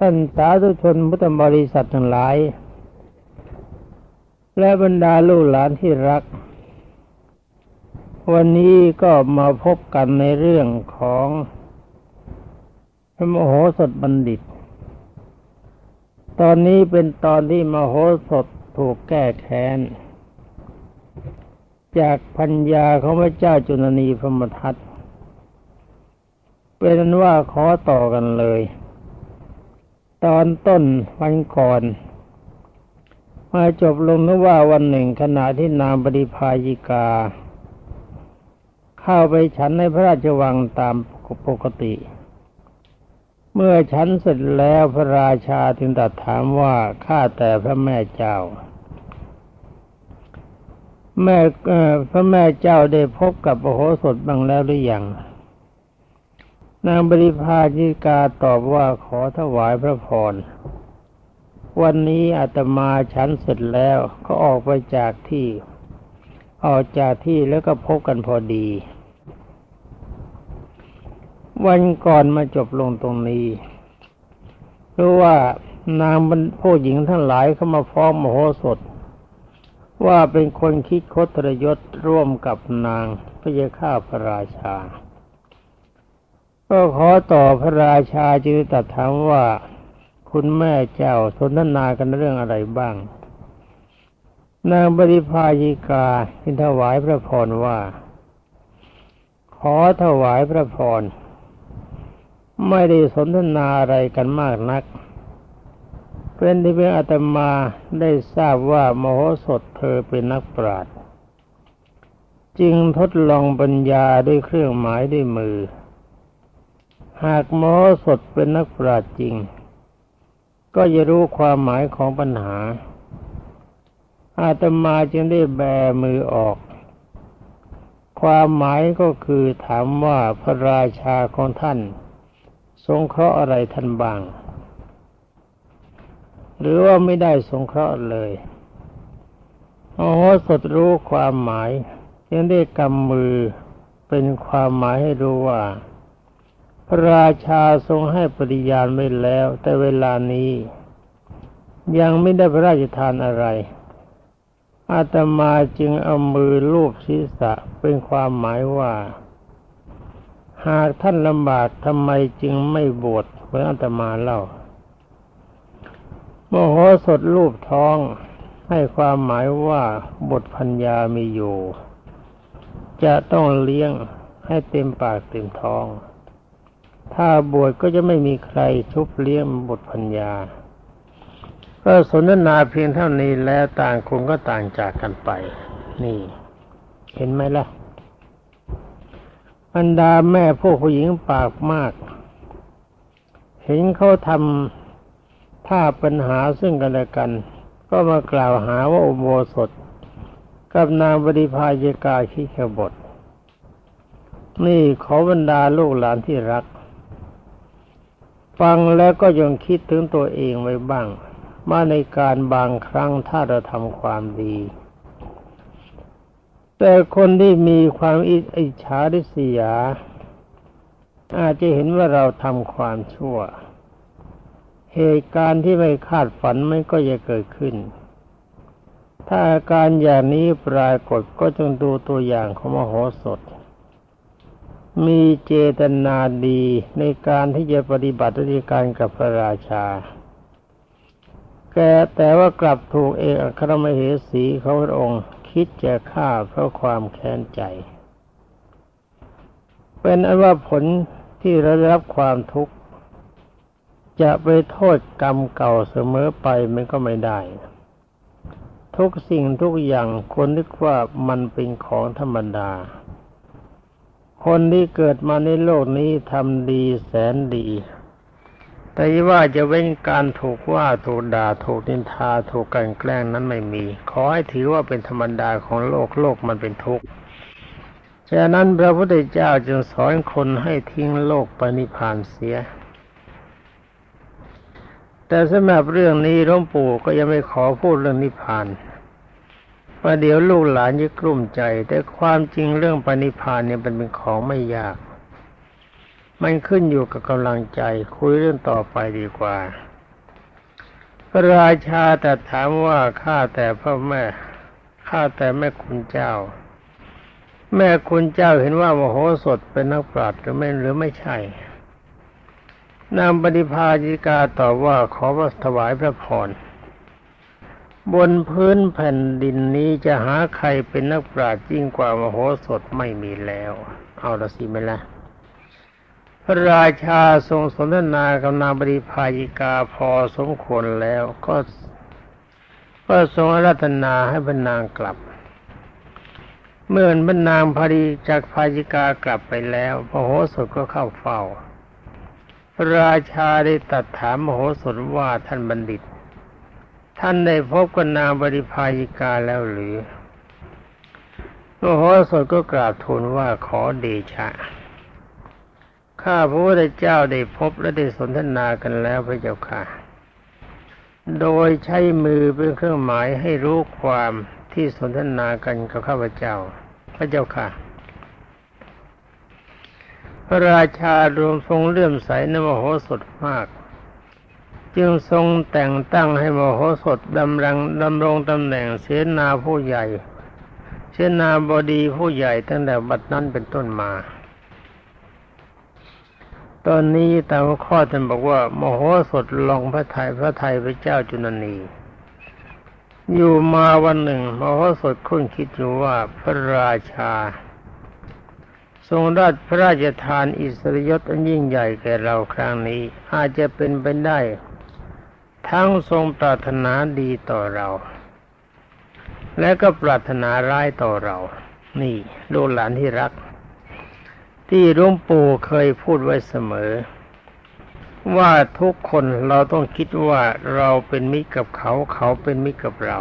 ท่านสาธุชนพุทธบริษัททั้งหลาย และบรรดาลูกหลานที่รัก วันนี้ก็มาพบกันในเรื่องของพระมโหสถบัณฑิต ตอนนี้เป็นตอนที่มโหสถถูกแก้แค้น จากพัญญาของพระเจ้าจุลนีพรมทัตเป็นว่าขอต่อกันเลย ตอนต้นวันก่อนมาจบลงนึกว่าวันหนึ่งขณะที่นางปริพายิกา เข้าไปฉันในพระราชวังตามปกติ เมื่อฉันเสร็จแล้วพระราชาถึงตรัสถามว่าข้าแต่พระแม่เจ้า แม่พระแม่เจ้าได้พบกับโอโหสถบ้างแล้วหรือยัง นางบริพาจิกาตอบว่าขอถวายพระพร วันนี้อาตมาฉันเสร็จแล้วก็ออกไปจากที่ ออกจากที่แล้วก็พบกันพอดี วันก่อนมาจบลงตรงนี้รู้ว่านางผู้หญิงทั้งหลายเข้ามาฟ้องมโหสถ ว่าเป็นคนคิดคดทรยศร่วมกับนางพระยาข้าพระราชา ก็ขอต่อพระราชาจึงตัดถามว่าคุณแม่เจ้าสนทนากันเรื่องอะไรบ้าง นางบริพายิกาทินถวายพระพรว่า ขอถวายพระพร ไม่ได้สนทนาอะไรกันมากนัก เป็นที่เพียงอาตมาได้ทราบว่ามโหสถเธอเป็นนักปราชญ์จึงทดลองปัญญาด้วยเครื่องหมายด้วยมือ หากหมอสดเป็นนักปราชญ์จริง ก็จะรู้ความหมายของปัญหา อาตมาจึงได้แบมือออก ความหมายก็คือถามว่าพระราชาของท่าน สงเคราะห์อะไรท่านบ้าง หรือว่าไม่ได้สงเคราะห์เลยโอ้สดรู้ความหมายยังได้กำมือเป็นความหมายให้รู้ว่า พระราชาทรงให้ปฏิญาณไว้แล้ว แต่เวลานี้ ยังไม่ได้พระราชทานอะไร อาตมาจึงเอามือลูบศีรษะเป็นความหมายว่า หากท่านลำบากทำไมจึงไม่บวชเหมือนอาตมาเล่าโมโหสดรูปท้องให้ความหมายว่าบทพัญญามีอยู่ จะต้องเลี้ยงให้เต็มปากเต็มท้อง ถ้าบวชก็จะไม่มีใครชุบเลี้ยงบทพัญญา ก็สนทนาเพียงเท่านี้แล้วต่างคนก็ต่างจากกันไป นี่ เห็นไหมล่ะบรรดาแม่พวกผู้หญิงปากมาก เห็นเขาทำท่าปัญหาซึ่งกันและกัน ก็มากล่าวหาว่าอุโบสถ กับนางบริพายกาขี้ขบท นี่ขอบรรดาลูกหลานที่รัก ฟังแล้วก็ยังคิดถึงตัวเองไว้บ้าง มาในการบางครั้งถ้าเราทำความดี แต่คนที่มีความอิจฉาริษยา อาจจะเห็นว่าเราทำความชั่ว เหตุการณ์ที่ไม่คาดฝันไม่ก็จะเกิดขึ้น ถ้าอาการอย่างนี้ปรากฏก็จงดูตัวอย่างของมโหสถ มีเจตนาดีในการที่จะปฏิบัติราชการกับพระราชา แกแต่ว่ากลับถูกเอกอัครมเหสีเขาพระองค์คิดจะฆ่าเพราะความแค้นใจ เป็นอันว่าผลที่เราได้รับความทุกข์ จะไปโทษกรรมเก่าเสมอไปมันก็ไม่ได้ ทุกสิ่งทุกอย่างคนนึกว่ามันเป็นของธรรมดา คนที่เกิดมาในโลกนี้ทำดีแสนดี แต่ว่าจะเว้นการถูกว่าถูกด่าถูกนินทาถูกกันแกล้งนั้นไม่มี ขอให้ถือว่าเป็นธรรมดาของโลกโลกมันเป็นทุกข์ฉะนั้นพระพุทธเจ้าจึงสอนคนให้ทิ้งโลกไปนิพพานเสีย แต่สำหรับเรื่องนี้หลวงปู่ก็ยังไม่ขอพูดเรื่องนิพพาน ว่าเดี๋ยวลูกหลานจะกลุ้มใจ แต่ความจริงเรื่องปณิพานเนี่ยมันเป็นของไม่ยาก มันขึ้นอยู่กับกำลังใจ คุยเรื่องต่อไปดีกว่า พระราชาแต่ถามว่าข้าแต่พ่อแม่ข้าแต่แม่คุณเจ้า แม่คุณเจ้าเห็นว่ามโหสถเป็นนักปราชญ์หรือไม่หรือไม่ใช่นางปฏิภาจิกาตอบว่าขอว่าถวายพระพร บนพื้นแผ่นดินนี้จะหาใครเป็นนักปราชญ์ยิ่งกว่ามโหสถไม่มีแล้ว เอาละสิไหมละพระราชาทรงสนทนากับนางปริพายิกาพอสมควรแล้วก็ก็ทรงรัตนาให้บรรนางกลับ เมื่อบรรนางพริจากพายิกากลับไปแล้วพระโหสถก็เข้าเฝ้า พระราชาได้ตัดถามมโหสถว่าท่านบัณฑิต ท่านได้พบกับนางบริพายิกาแล้วหรือมโหสถก็กราบทูลว่าขอเดชะ ข้าพระพุทธเจ้าได้พบและได้สนทนากันแล้วพระเจ้าค่ะ โดยใช้มือเป็นเครื่องหมายให้รู้ความที่สนทนากันกับข้าพเจ้า พระเจ้าค่ะ พระราชารวมทรงเลื่อมใสในมโหสถมาก จึงทรงแต่งตั้งให้มโหสถดำรงดำรงตำแหน่งเสนาผู้ใหญ่ เสนาบดีผู้ใหญ่ตั้งแต่บัดนั้นเป็นต้นมา ตอนนี้ตามข้อท่านบอกว่า มโหสถลองพระไทยพระไทยพระเจ้าจุนนีอยู่มาวันหนึ่ง มโหสถคุ้นคิดอยู่ว่าพระราชา ทรงราชพระราชทานอิสริยศอันยิ่งใหญ่แก่เราครั้งนี้ อาจจะเป็นไปได้ ทั้งทรงปรารถนาดีต่อเรา และก็ปรารถนาร้ายต่อเรา นี่ลูกหลานที่รัก ที่หลวงปู่เคยพูดไว้เสมอ ว่าทุกคนเราต้องคิดว่าเราเป็นมิตรกับเขาเขาเป็นมิตรกับเรา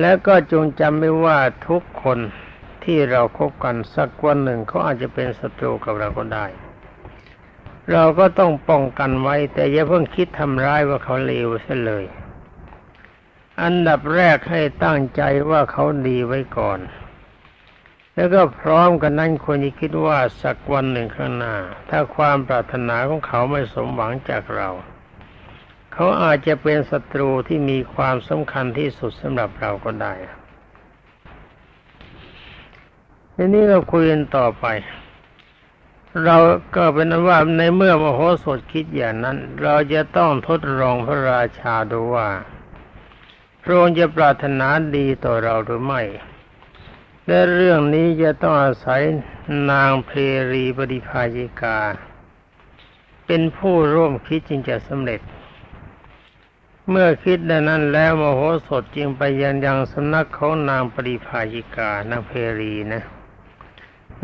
และก็จงจำไว้ว่าทุกคนที่เราคบกันสักวันหนึ่งเขาอาจจะเป็นศัตรูกับเราก็ได้ เราก็ต้องป้องกันไว้ แต่อย่าเพิ่งคิดทำร้ายว่าเขาเลวเสียเลย อันดับแรกให้ตั้งใจว่าเขาดีไว้ก่อน แล้วก็พร้อมกันนั้นควรจะคิดว่าสักวันหนึ่งข้างหน้า ถ้าความปรารถนาของเขาไม่สมหวังจากเรา เขาอาจจะเป็นศัตรูที่มีความสำคัญที่สุดสำหรับเราก็ได้ทีนี้เราคุยกันต่อไป เราก็เป็นนั้นว่าในเมื่อมโหสถคิดอย่างนั้น เราจะต้องทดลองพระราชาดูว่าพระองค์จะปรารถนาดีต่อเราหรือไม่ และเรื่องนี้จะต้องอาศัยนางเพรีปฏิภายิกา เป็นผู้ร่วมคิดจึงจะสำเร็จ เมื่อคิดดังนั้นแล้วมโหสถจึงไปยังยังสำนักของนางปริภายิกานางเพรีนะ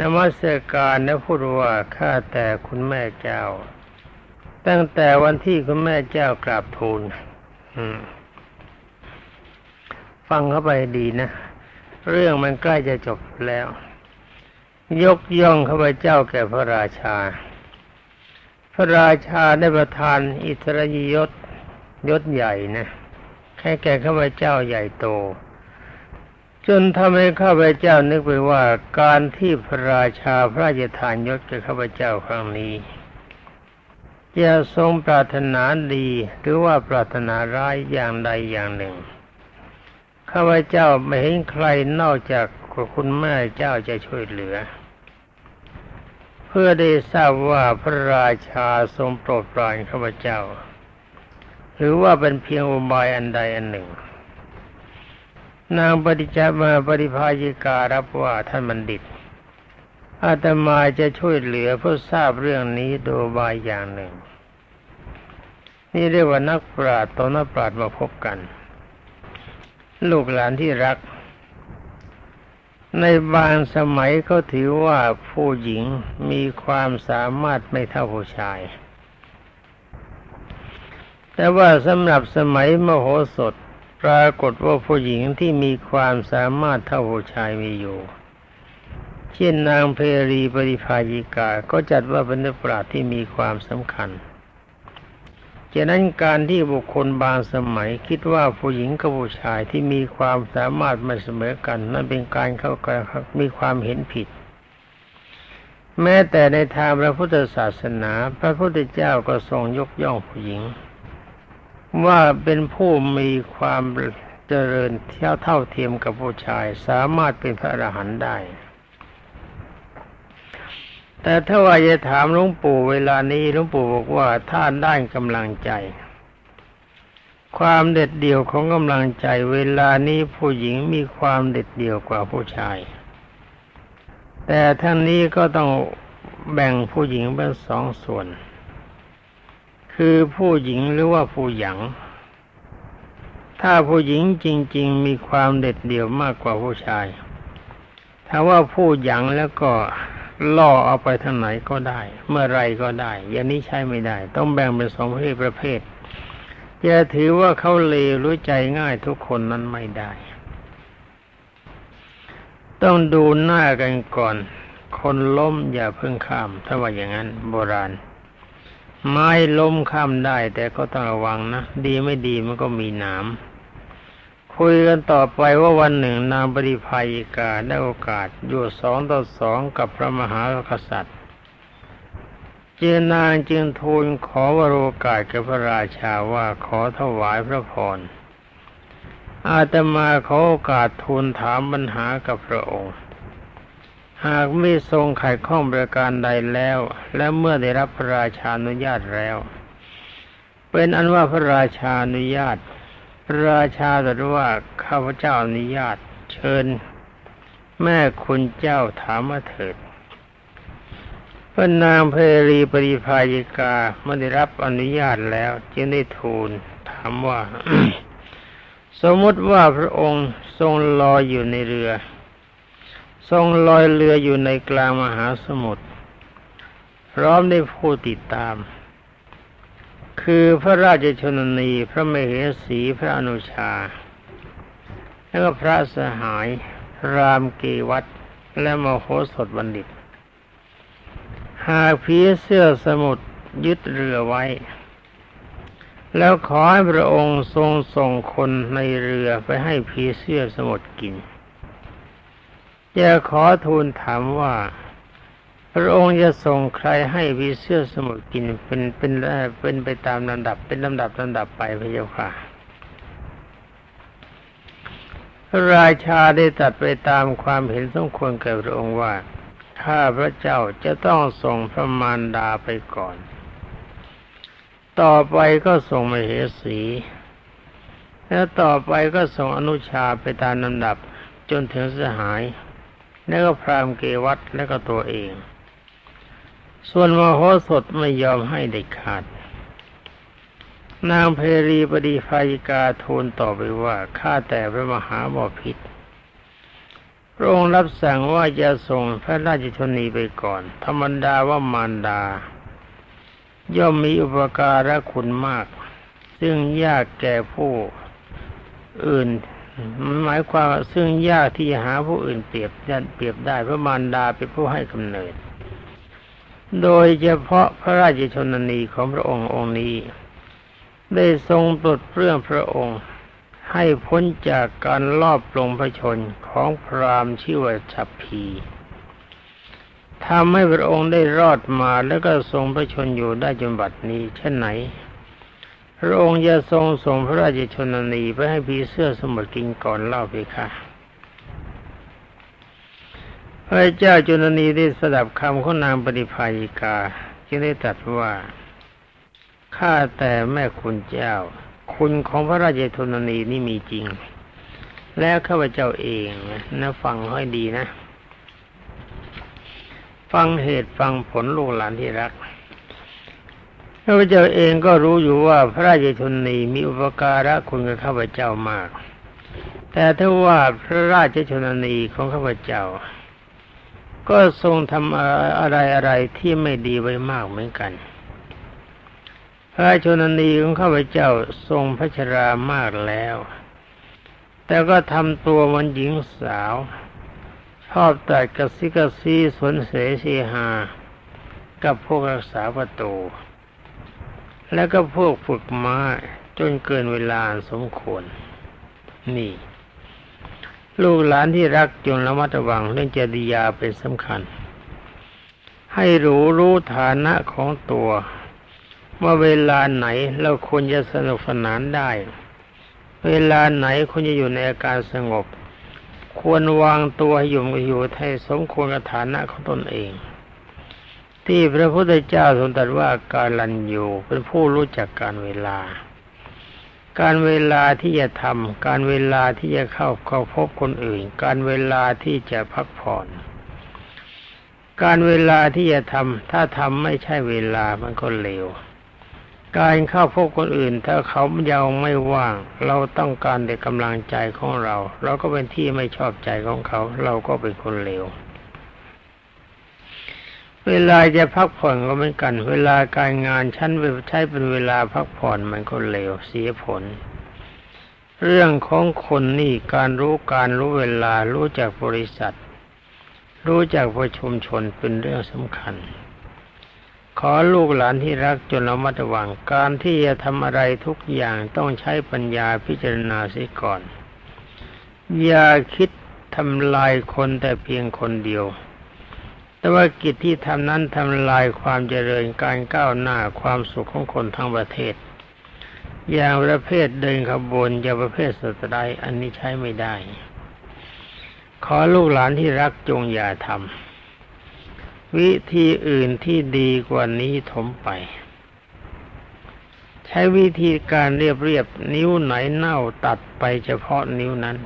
นมัสการและพูดว่าข้าแต่คุณแม่เจ้า ตั้งแต่วันที่คุณแม่เจ้ากราบทูลฟังเข้าไปดีนะ เรื่องมันใกล้จะจบแล้ว ยกย่องข้าพเจ้าแก่พระราชา พระราชาได้ประทานอิสริยยศยศใหญ่นะแค่แก่ข้าพเจ้าใหญ่โต จนทำให้ข้าพเจ้านึกไปว่าการที่พระราชาพระราชทานยศแก่ข้าพเจ้าครั้งนี้จะทรงปรารถนาดีหรือว่าปรารถนาร้ายอย่างใดอย่างหนึ่งข้าพเจ้าไม่เห็นใครนอกจากคุณแม่เจ้าจะช่วยเหลือ เพื่อได้ทราบว่าพระราชาทรงโปรดปรานข้าพเจ้า หรือว่าเป็นเพียงอุบายอันใดอันหนึ่ง นางปฏิจจมาปฏิภายิการับว่าท่านบัณฑิต อาตมาจะช่วยเหลือเพื่อทราบเรื่องนี้โดยบายอย่างหนึ่ง นี่เรียกว่านักปราชญ์ตนนักปราชญ์มาพบกัน ลูกหลานที่รัก ในบางสมัยเขาถือว่าผู้หญิงมีความสามารถไม่เท่าผู้ชาย แต่ว่าสำหรับสมัยมโหสถ ปรากฏว่าผู้หญิงที่มีความสามารถเท่าผู้ชายมีอยู่ เช่นนางเพรีปริภายิกา ก็จัดว่าเป็นนักปราชญ์ที่มีความสำคัญฉะนั้นการที่บุคคลบางสมัยคิดว่าผู้หญิงกับผู้ชายที่มีความสามารถไม่เสมอกัน นั่นเป็นการเข้าใจมีความเห็นผิด แม้แต่ในทางพระพุทธศาสนา พระพุทธเจ้าก็ทรงยกย่องผู้หญิง ว่าเป็นผู้มีความเจริญเท่าเท่าเทียมกับผู้ชาย สามารถเป็นพระอรหันต์ได้ แต่ถ้าว่าจะถามหลวงปู่เวลานี้หลวงปู่บอกว่าถ้านด้านกำลังใจ ความเด็ดเดี่ยวของกำลังใจ เวลานี้ผู้หญิงมีความเด็ดเดี่ยวกว่าผู้ชาย แต่ทั้งนี้ก็ต้องแบ่งผู้หญิงเป็นสองส่วน คือผู้หญิงหรือว่าผู้หญิงถ้าผู้หญิงจริง ๆ มีความเด็ดเดี่ยวมากกว่าผู้ชาย ถ้าว่าผู้หญิงแล้วก็ล่อเอาไปทางไหนก็ได้ เมื่อไรก็ได้ อย่างนี้ใช้ไม่ได้ ต้องแบ่งเป็นสองประเภทประเภทอย่าถือว่าเขาเลวรู้ใจง่ายทุกคนนั้นไม่ได้ ต้องดูหน้ากันก่อน คนล้มอย่าเพิ่งข้าม ถ้าว่าอย่างนั้น โบราณ ไม้ล้มข้ามได้ แต่ก็ต้องระวังนะ ดีไม่ดีมันก็มีหนามคุยกันต่อไปว่าวันหนึ่งนางปริภัยกาได้โอกาส อยู่สองต่อสองกับพระมหากษัตริย์เจนางจึงทูลขอวโรกาสกับพระราชาว่าขอถวายพระพรอาตมาขอโอกาสทูลถามปัญหากับพระองค์ หากไม่ทรงไขข้องประการใดแล้ว และเมื่อได้รับพระราชานุญาตแล้ว เป็นอันว่าพระราชานุญาต พระราชาตรัสว่าข้าพเจ้าอนุญาต เชิญ แม่คุณเจ้าถามมาเถิดพระนางเพรีปริภายิกาเมื่อได้รับอนุญาตแล้ว จึงได้ทูลถามว่า สมมติว่าพระองค์ทรงลอยอยู่ในเรือ ทรงลอยเรืออยู่ในกลางมหาสมุทรพร้อมได้ผู้ติดตาม คือพระราชชนนีพระมเหสีพระอนุชา แล้วก็พระสหาย รามเกวัตและมโหสถบัณฑิต หากผีเสื้อสมุทรยึดเรือไว้ แล้วขอให้พระองค์ทรงส่งคนในเรือไปให้ผีเสื้อสมุทรกิน จะขอทูลถามว่า พระองค์จะส่งใครให้พีเสื้อสมุทรกินเป็นเป็นเป็นไปตามลำดับ เป็นลำดับลำดับไปพระเจ้าค่ะพระราชาได้ตัดไปตามความเห็นสมควรแก่พระองค์ว่าข้าพระเจ้าจะต้องส่งพระมารดาไปก่อน ต่อไปก็ส่งมเหสี แล้วต่อไปก็ส่งอนุชาไปตามลำดับจนถึงสหาย แล้วก็พรามเกวัตแล้วก็ตัวเอง ส่วนมโหสถไม่ยอมให้เด็ดขาด นางเพรีปดีภายิกาทูลต่อไปว่าข้าแต่พระมหาบพิษพระองค์รับสั่งว่าจะส่งพระราชชนีไปก่อน ธรรมดาว่ามารดา ย่อมมีอุปการะคุณมาก ซึ่งยากแก่ผู้อื่น มันหมายความซึ่งยากที่จะหาผู้อื่นเปรียบเปรียบได้เพราะมารดาเป็นผู้ให้กำเนิด โดยเฉพาะพระราชชนนีของพระองค์องค์นี้ ได้ทรงปลดเปลื้องพระองค์ ให้พ้นจากการลอบลงพระชนของพรามชื่อว่าชัพพีทำให้พระองค์ได้รอดมาแล้วก็ทรงพระชนอยู่ได้จนบัดนี้เช่นไหน พระองค์จะทรงส่งพระราชชนนีไปให้พีเสื้อสมุทรกินก่อนเล่าไปค่ะพระเจ้าจุลนีได้สดับคำของนางปฏิภายิกา จึงได้ตรัสว่าข้าแต่แม่คุณเจ้า คุณของพระราชจุลนีนี่มีจริง แล้วข้าพเจ้าเองนะฟังให้ดีนะ ฟังเหตุฟังผลลูกหลานที่รัก ข้าพเจ้าเองก็รู้อยู่ว่าพระราชชนนีมีอุปการะคุณกับข้าพเจ้ามาก แต่ถ้าว่าพระราชชนนีของข้าพเจ้า ก็ทรงทำอะไรอะไรที่ไม่ดีไว้มากเหมือนกัน พระชนนีของข้าพเจ้าทรงพระชรามากแล้ว แต่ก็ทำตัวมันหญิงสาว ชอบตัดกระซิกระซีสนเสสีหา กับพวกรักษาประตู แล้วก็พวกฝึกม้าจนเกินเวลาสมควร นี่ ลูกหลานที่รักจงระมัดระวังเรื่องจริยาเป็นสำคัญ ให้รู้รู้ฐานะของตัว ว่าเวลาไหนเราควรจะสนุกสนานได้ เวลาไหนควรจะอยู่ในอาการสงบ ควรวางตัวอยู่อยู่ให้สมควรกับฐานะของตนเอง ที่พระพุทธเจ้าทรงตรัสว่าการลันอยู่เป็นผู้รู้จักการเวลา การเวลาที่จะทำการเวลาที่จะเข้าเข้าพบคนอื่น การเวลาที่จะพักผ่อน การเวลาที่จะทำถ้าทำไม่ใช่เวลามันก็เลวการเข้าพบคนอื่น ถ้าเขายังไม่ว่าง เราต้องการแต่กำลังใจของเรา เราก็เป็นที่ไม่ชอบใจของเขา เราก็เป็นคนเลว เวลาจะพักผ่อนก็เหมือนกัน เวลาการงานชั้นใช้เป็นเวลาพักผ่อนมันก็เลวเสียผล เรื่องของคนนี่การรู้การรู้เวลารู้จักบริษัท รู้จักประชุมชนเป็นเรื่องสำคัญ ขอลูกหลานที่รักจนระมัดระวังการที่จะทำอะไรทุกอย่างต้องใช้ปัญญาพิจารณาเสียก่อน อย่าคิดทำลายคนแต่เพียงคนเดียว แต่ว่ากิจที่ทำนั้นทำลายความเจริญการก้าวหน้าความสุขของคนทั้งประเทศ อย่างประเภทเดินขบวนอย่างประเภทสตรายอันนี้ใช้ไม่ได้ ขอลูกหลานที่รักจงอย่าทำวิธีอื่นที่ดีกว่านี้ถมไป ใช้วิธีการเรียบเรียบนิ้วไหนเน่าตัดไปเฉพาะนิ้วนั้น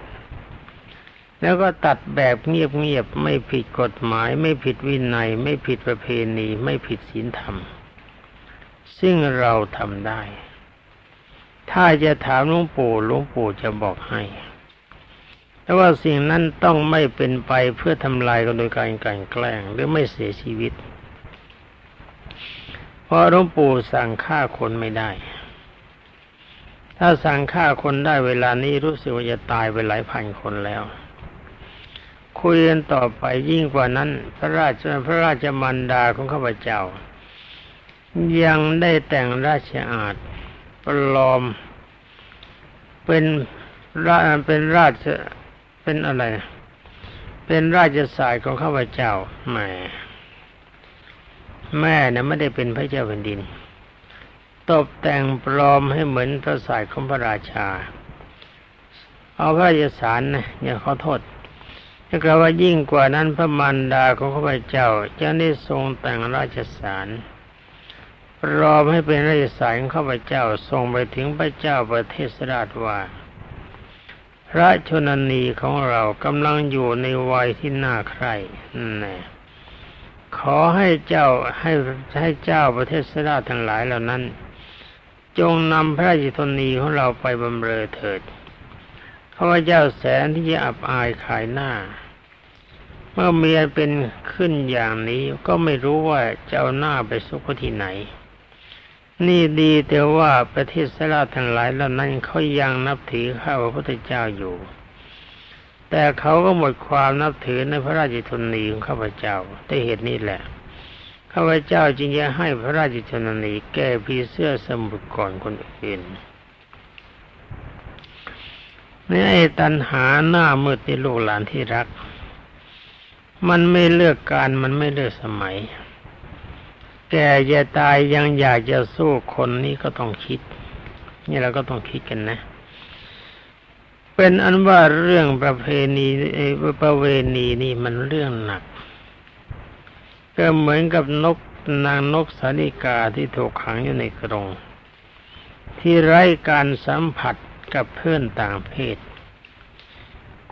แล้วก็ตัดแบบเงียบๆไม่ผิดกฎหมาย ไม่ผิดวินัย ไม่ผิดประเพณี ไม่ผิดศีลธรรม ซึ่งเราทำได้ ถ้าจะถามหลวงปู่หลวงปู่จะบอกให้แต่ว่าสิ่งนั้นต้องไม่เป็นไปเพื่อทำลายกันโดยการกันแกล้งหรือไม่เสียชีวิต เพราะหลวงปู่สั่งฆ่าคนไม่ได้ ถ้าสั่งฆ่าคนได้เวลานี้รู้สึกว่าจะตายไปหลายพันคนแล้ว คุยกันต่อไปยิ่งกว่านั้น พระราชพระราชมันดาของข้าพเจ้า ยังได้แต่งราชอาณปลอม เป็นราเป็นราชเป็นอะไร เป็นราชสายของข้าพเจ้าแม่แม่นะไม่ได้เป็นพระเจ้าแผ่นดิน ตบแต่งปลอมให้เหมือนพระสายของพระราชา เอาพระราชสารนะอย่าขอโทษ ถ้ากล่าวว่ายิ่งกว่านั้นพระมารดาของข้าพเจ้าจะได้ทรงแต่งราชสารปลอให้เป็นราชสารข้าพเจ้าทรงไปถึงพระเจ้าประเทศราชว่า พระชนนีของเรากำลังอยู่ในวัยที่น่าใคร่นี่ขอให้เจ้าให้ให้เจ้าประเทศสราทั้งหลายเหล่านั้น จงนำพระชนนีของเราไปบำเรอเถิด ข้าพเจ้าแสนที่จะอับอายขายหน้า เมื่อเมียเป็นขึ้นอย่างนี้ก็ไม่รู้ว่าจะเอาหน้าไปซุกที่ไหน นี่ดีแต่ว่าประเทศสลาทั้งหลายเหล่านั้นเขายังนับถือข้าพระพุทธเจ้าอยู่ แต่เขาก็หมดความนับถือในพระราชทนีของข้าพเจ้าได้เหตุนี้แหละข้าพเจ้าจึงจะให้พระราชทนนีแก้พีเสื้อสมุดก่อนคนอื่น นี่ไอ้ตันหาหน้ามืดในลูกหลานที่รัก มันไม่เลือกการมันไม่เลือกสมัย แก่จะตายยังอยากจะสู้คนนี้ก็ต้องคิด นี่เราก็ต้องคิดกันนะ เป็นอันว่าเรื่องประเพณีประเวณีนี่มันเรื่องหนัก ก็เหมือนกับนกนางนกสานิกาที่ถูกขังอยู่ในกรงที่ไร้การสัมผัส กับเพื่อนต่างเพศ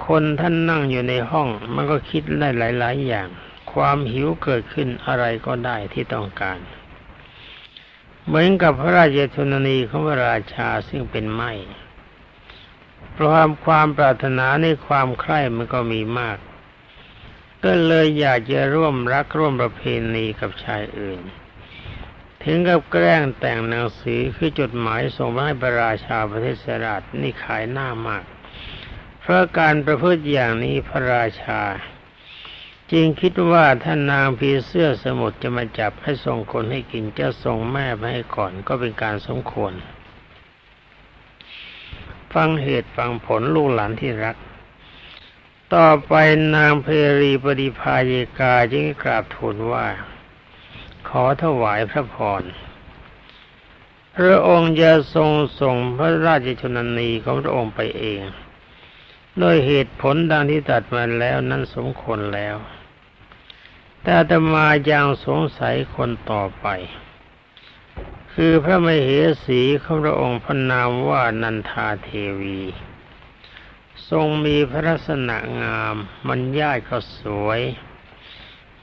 คนท่านนั่งอยู่ในห้องมันก็คิดได้หลาย ๆ อย่าง ความหิวเกิดขึ้นอะไรก็ได้ที่ต้องการ เหมือนกับพระราชชนนีของพระราชาซึ่งเป็นไม้ความความปรารถนาในความใคร่มันก็มีมาก ก็เลยอยากจะร่วมรักร่วมประเพณีกับชายอื่น ถึงกับแกล้งแต่งหนังสือคือจดหมายส่งมาให้พระราชาประเทศสราชนี่ขายหน้ามาก เพราะการประพฤติอย่างนี้พระราชาจริงคิดว่าท่านนางผีเสื้อสมุทรจะมาจับให้ส่งคนให้กินจะส่งแม่ไปให้ก่อนก็เป็นการสมควร ฟังเหตุฟังผลลูกหลานที่รักต่อไปนางเพรีปฏิภาเยกาจึงกราบทูลว่า อถวายพระพร พระองค์จะทรงส่งพระราชชนนีของพระองค์ไปเองโดยเหตุผลดังที่ตัดมาแล้วนั้นสมควรแล้ว แต่ตมายังสงสัยคนต่อไป คือพระมเหสีของพระองค์พระนามว่านันทาเทวี ทรงมีพระลักษณะงามมันย่ายก็สวย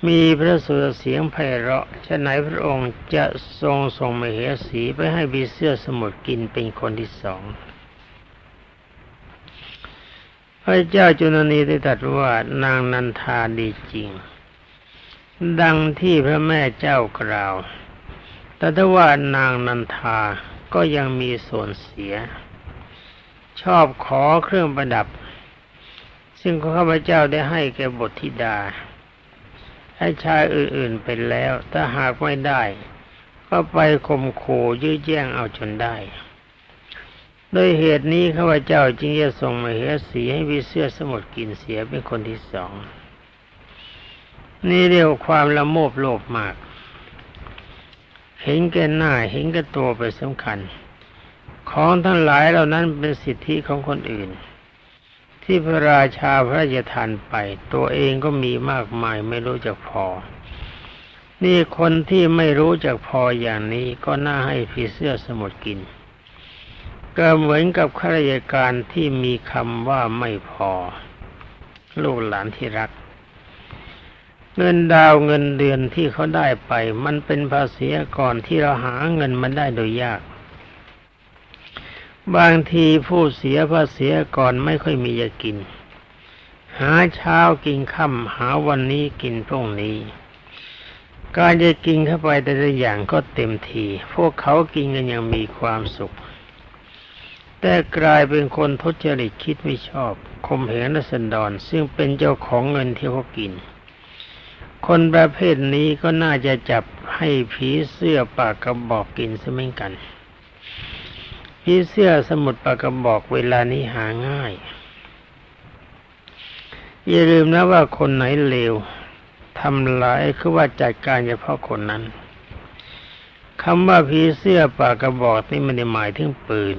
มีพระสุรเสียงไพเราะฉะไหนพระองค์จะทรงทรงมเหสีไปให้บีเสื้อสมุทรกินเป็นคนที่สอง พระเจ้าจุลนีได้ตรัสว่านางนันทาดีจริง ดังที่พระแม่เจ้ากล่าว แต่ถ้าว่านางนันทาก็ยังมีส่วนเสีย ชอบขอเครื่องประดับ ซึ่งข้าพเจ้าได้ให้แก่บทธิดา ให้ชายอื่นๆไปแล้ว ถ้าหากไม่ได้ ก็ไปข่มขู่ยื้อแย่งเอาจนได้โดยเหตุนี้ข้าพเจ้าจึงจะส่งมาเหสีให้วิเสื้อสมุดกินเสียเป็นคนที่สอง นี่เรียกความละโมบโลภมาก เห็นแก่หน้าเห็นแก่ตัวไปสำคัญ ของทั้งหลายเหล่านั้นเป็นสิทธิของคนอื่น ที่พระราชาพระราชทานไป ตัวเองก็มีมากมายไม่รู้จักพอ นี่คนที่ไม่รู้จักพออย่างนี้ก็น่าให้ผีเสื้อสมุดกิน ก็เหมือนกับข้าราชการที่มีคำว่าไม่พอ ลูกหลานที่รัก เงินดาวเงินเดือนที่เขาได้ไป มันเป็นภาษีก่อนที่เราหาเงินมันได้โดยยาก บางทีผู้เสียภาษีก่อนไม่ค่อยมีจะกิน หาเช้ากินค่ำหาวันนี้กินพรุ่งนี้ การจะกินเข้าไปแต่ละอย่างก็เต็มที พวกเขากินกันย่างมีความสุข แต่กลายเป็นคนทุจริตคิดไม่ชอบคมเหงและสันดอนซึ่งเป็นเจ้าของเงินที่เขากิน คนประเภทนี้ก็น่าจะจับให้ผีเสื้อปากกระบอกกินซะเหมือนกัน ผีเสื้อสมุดปากกระบอกเวลานี้หาง่าย อย่าลืมนะว่าคนไหนเลวทำลายคือว่าจัดการเฉพาะคนนั้นคำว่าผีเสื้อปากกระบอกนี่มันหมายถึงปืน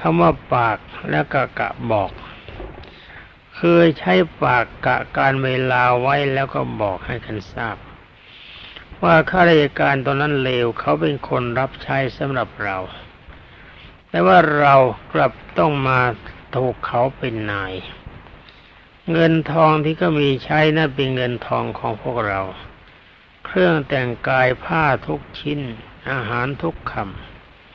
คำว่าปากและกะกะบอก เคยใช้ปากกะการเวลาไว้แล้วก็บอกให้กันทราบ ว่าข้าราชการตอนนั้นเลวเขาเป็นคนรับใช้สำหรับเรา แต่ว่าเรากลับต้องมาถูกเขาเป็นนาย เงินทองที่ก็มีใช้นะ่นเป็นเงินทองของพวกเรา เครื่องแต่งกายผ้าทุกชิ้น อาหารทุกค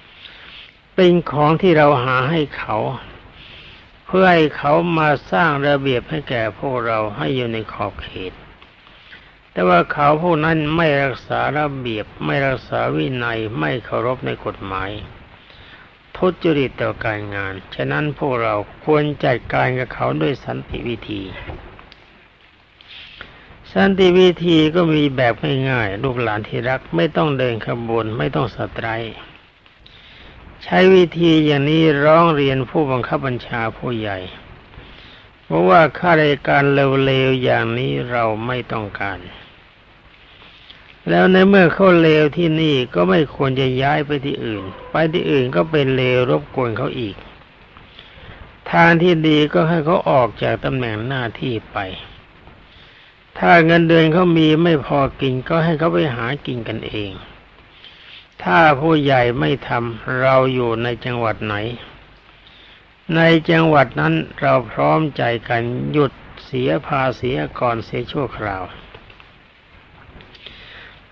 ำเป็นของที่เราหาให้เขาเพื่อให้เขามาสร้างระเบียบให้แก่พวกเราให้อยู่ในขอบเขต แต่ว่าเขาพวกนั้นไม่รักษาระเบียบ ไม่รักษาวินัยไม่เคารพในกฎหมาย ทุจริตต่อการงาน ฉะนั้นพวกเราควรจัดการกับเขาด้วยสันติวิธีสันติวิธีก็มีแบบง่ายๆลูกหลานที่รักไม่ต้องเดินขบวนไม่ต้องสตรายใช้วิธีอย่างนี้ร้องเรียนผู้บังคับบัญชาผู้ใหญ่ เพราะว่าข้าราชการเลวๆอย่างนี้เราไม่ต้องการ แล้วในเมื่อเขาเลวที่นี่ก็ไม่ควรจะย้ายไปที่อื่น ไปที่อื่นก็เป็นเลวรบกวนเขาอีก ทางที่ดีก็ให้เขาออกจากตำแหน่งหน้าที่ไป ถ้าเงินเดือนเขามีไม่พอกินก็ให้เขาไปหากินกันเอง ถ้าผู้ใหญ่ไม่ทำเราอยู่ในจังหวัดไหน ในจังหวัดนั้นเราพร้อมใจกันหยุดเสียภาษีก่อนเสียชั่วคราว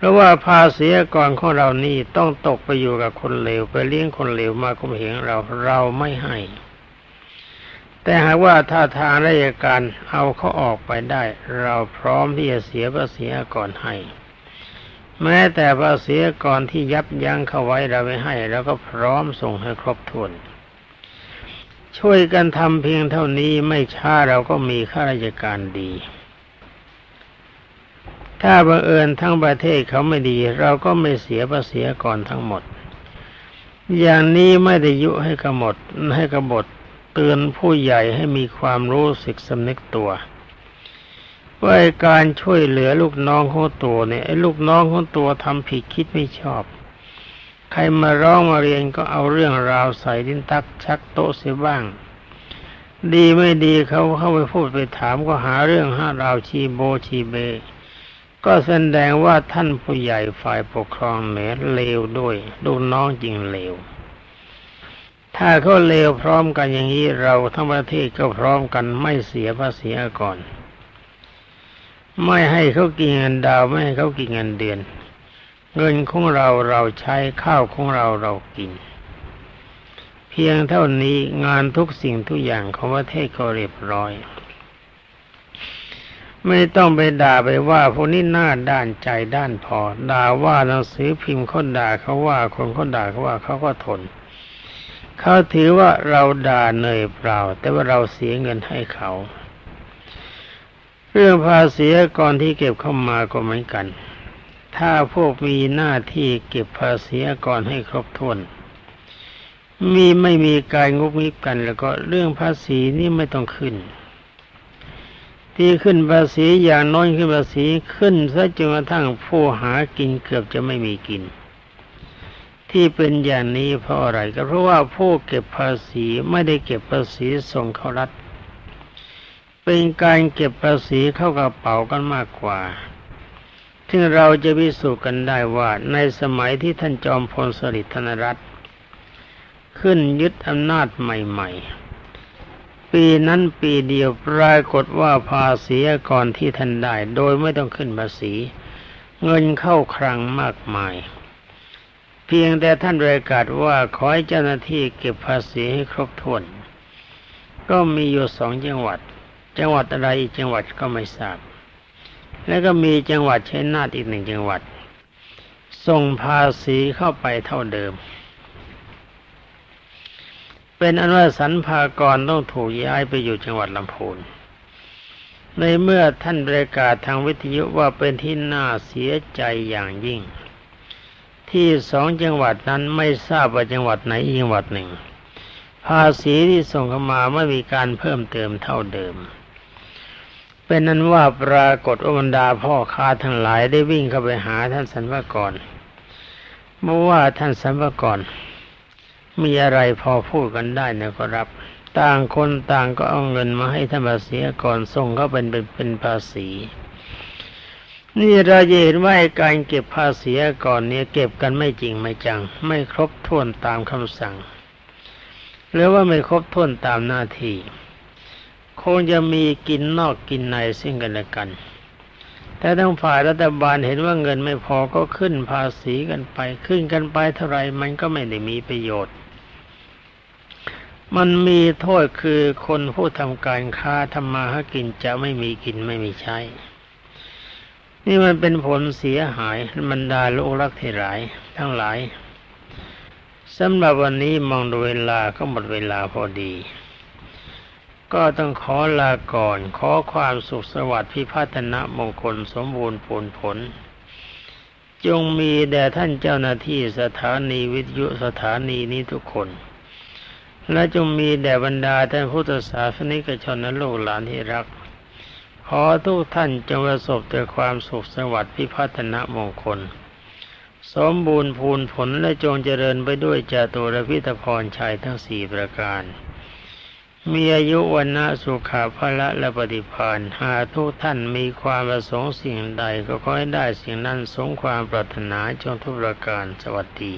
เพราะว่าภาษีก่อนของเรานี่ต้องตกไปอยู่กับคนเลวไปเลี้ยงคนเลวมาคุมเหงเราเราไม่ให้ แต่หากว่าถ้าทางราชการเอาเขาออกไปได้ เราพร้อมที่จะเสียภาษีก่อนให้ แม้แต่ภาษีก่อนที่ยับยั้งเขาไว้เราไม่ให้ แล้วก็พร้อมส่งให้ครบถ้วนช่วยกันทำเพียงเท่านี้ไม่ช้าเราก็มีข้าราชการดี ถ้าบังเอิญทั้งประเทศเขาไม่ดี เราก็ไม่เสียภาษีก่อนทั้งหมด อย่างนี้ไม่ได้ยุให้กำหนดให้กบฏเตือนผู้ใหญ่ให้มีความรู้สึกสำนึกตัวว่าการช่วยเหลือลูกน้องของตัวเนี่ยไอ้ลูกน้องของตัวทำผิดคิดไม่ชอบ ใครมาร้องมาเรียนก็เอาเรื่องราวใส่ดินตักชักโต๊ะเสียบ้าง ดีไม่ดีเขาเข้าไปพูดไปถามก็หาเรื่องห้าราวชีโบชีเบ ก็แสดงว่าท่านผู้ใหญ่ฝ่ายปกครองแหมเลวด้วยดูน้องจริงเลว ถ้าเขาเลวพร้อมกันอย่างนี้เราทั้งประเทศก็พร้อมกันไม่เสียภาษีก่อน ไม่ให้เขากินเงินดาวไม่ให้เขากินเงินเดือน เงินของเราเราใช้ข้าวของเราเรากิน เพียงเท่านี้งานทุกสิ่งทุกอย่างของประเทศก็เรียบร้อย ไม่ต้องไปด่าไปว่าพวกนี้หน้าด้านใจด้านพอด่าว่าหนังสือพิมพ์คนด่าเขาว่าคนคนด่าเขาว่าเขาก็ทนเขาถือว่าเราด่าเหนื่อยเปล่า แต่ว่าเราเสียเงินให้เขา เรื่องภาษีก่อนที่เก็บเข้ามาก็เหมือนกัน ถ้าพวกมีหน้าที่เก็บภาษีก่อนให้ครบถ้วนมีไม่มีการงุบงิบกัน แล้วก็เรื่องภาษีนี่ไม่ต้องขึ้น ที่ขึ้นภาษีอย่างน้อยขึ้นภาษีขึ้นซะจนกระทั่งผู้หากินเกือบจะไม่มีกิน ที่เป็นอย่างนี้เพราะอะไรก็เพราะว่าผู้เก็บภาษีไม่ได้เก็บภาษีส่งเข้ารัฐ เป็นการเก็บภาษีเข้ากระเป๋ากันมากกว่าซึ่งเราจะพิสูจน์กันได้ว่าในสมัยที่ท่านจอมพลสฤษดิ์ธนรัตน์ขึ้นยึดอำนาจใหม่ ๆ ปีนั้นปีเดียวปรากฏว่าภาษีก่อนที่ท่านได้ โดยไม่ต้องขึ้นภาษี เงินเข้าคลังมากมาย เพียงแต่ท่านประกาศว่าขอให้เจ้าหน้าที่เก็บภาษีให้ครบถ้วน ก็มีอยู่สองจังหวัด จังหวัดอะไรอีกจังหวัดก็ไม่ทราบ แล้วก็มีจังหวัดชัยนาทอีกหนึ่งจังหวัด ส่งภาษีเข้าไปเท่าเดิม เป็นอันว่าสรรพากรต้องถูกย้ายไปอยู่จังหวัดลำพูน ในเมื่อท่านประกาศทางวิทยุว่าเป็นที่น่าเสียใจอย่างยิ่ง ที่สองจังหวัดนั้นไม่ทราบว่าจังหวัดไหนอีกจังหวัดหนึ่ง ภาษีที่ส่งเข้ามาไม่มีการเพิ่มเติมเท่าเดิม เป็นนั้นว่าปรากฏว่าบรรดาพ่อค้าทั้งหลายได้วิ่งเข้าไปหาท่านสรรพากรเมื่อว่าท่านสรรพากร มีอะไรพอพูดกันได้นะครับ ต่างคนต่างก็เอาเงินมาให้ท่านภาษีก่อนส่งเขาเป็นเป็นเป็นภาษี นี่เราเห็นว่าการเก็บภาษีก่อนเนี่ยเก็บกันไม่จริงไม่จัง ไม่ครบถ้วนตามคำสั่ง หรือว่าไม่ครบถ้วนตามหน้าที่คงจะมีกินนอกกินในซึ่งกันและกัน แต่ทั้งฝ่ายรัฐบาลเห็นว่าเงินไม่พอก็ขึ้นภาษีกันไป ขึ้นกันไปเท่าไรมันก็ไม่ได้มีประโยชน์ มันมีโทษคือคนผู้ทำการค้าทำมาหากินจะไม่มีกินไม่มีใช้ นี่มันเป็นผลเสียหายบรรดาโลกรักเทหลายทั้งหลายสำหรับวันนี้มองดูเวลาก็หมดเวลาพอดี ก็ต้องขอลาก่อน ขอความสุขสวัสดิ์พิพัฒนะมงคลสมบูรณ์ผลผล จงมีแด่ท่านเจ้าหน้าที่สถานีวิทยุสถานีนี้ทุกคน และจงมีแด่บรรดาท่านพุทธศาสนิกชนและลูกหลานที่รัก ขอทุกท่านจงประสบแต่ความสุขสวัสดิ์พิพัฒนมงคล สมบูรณ์พูนผลและจงเจริญไปด้วยจตุรพิธพรชัยทั้งสี่ประการ มีอายุวันนะสุขาภละและปฏิพานหากทุกท่านมีความประสงค์สิ่งใดก็ขอให้ได้สิ่งนั้นสมความปรารถนาจงทุกประการสวัสดี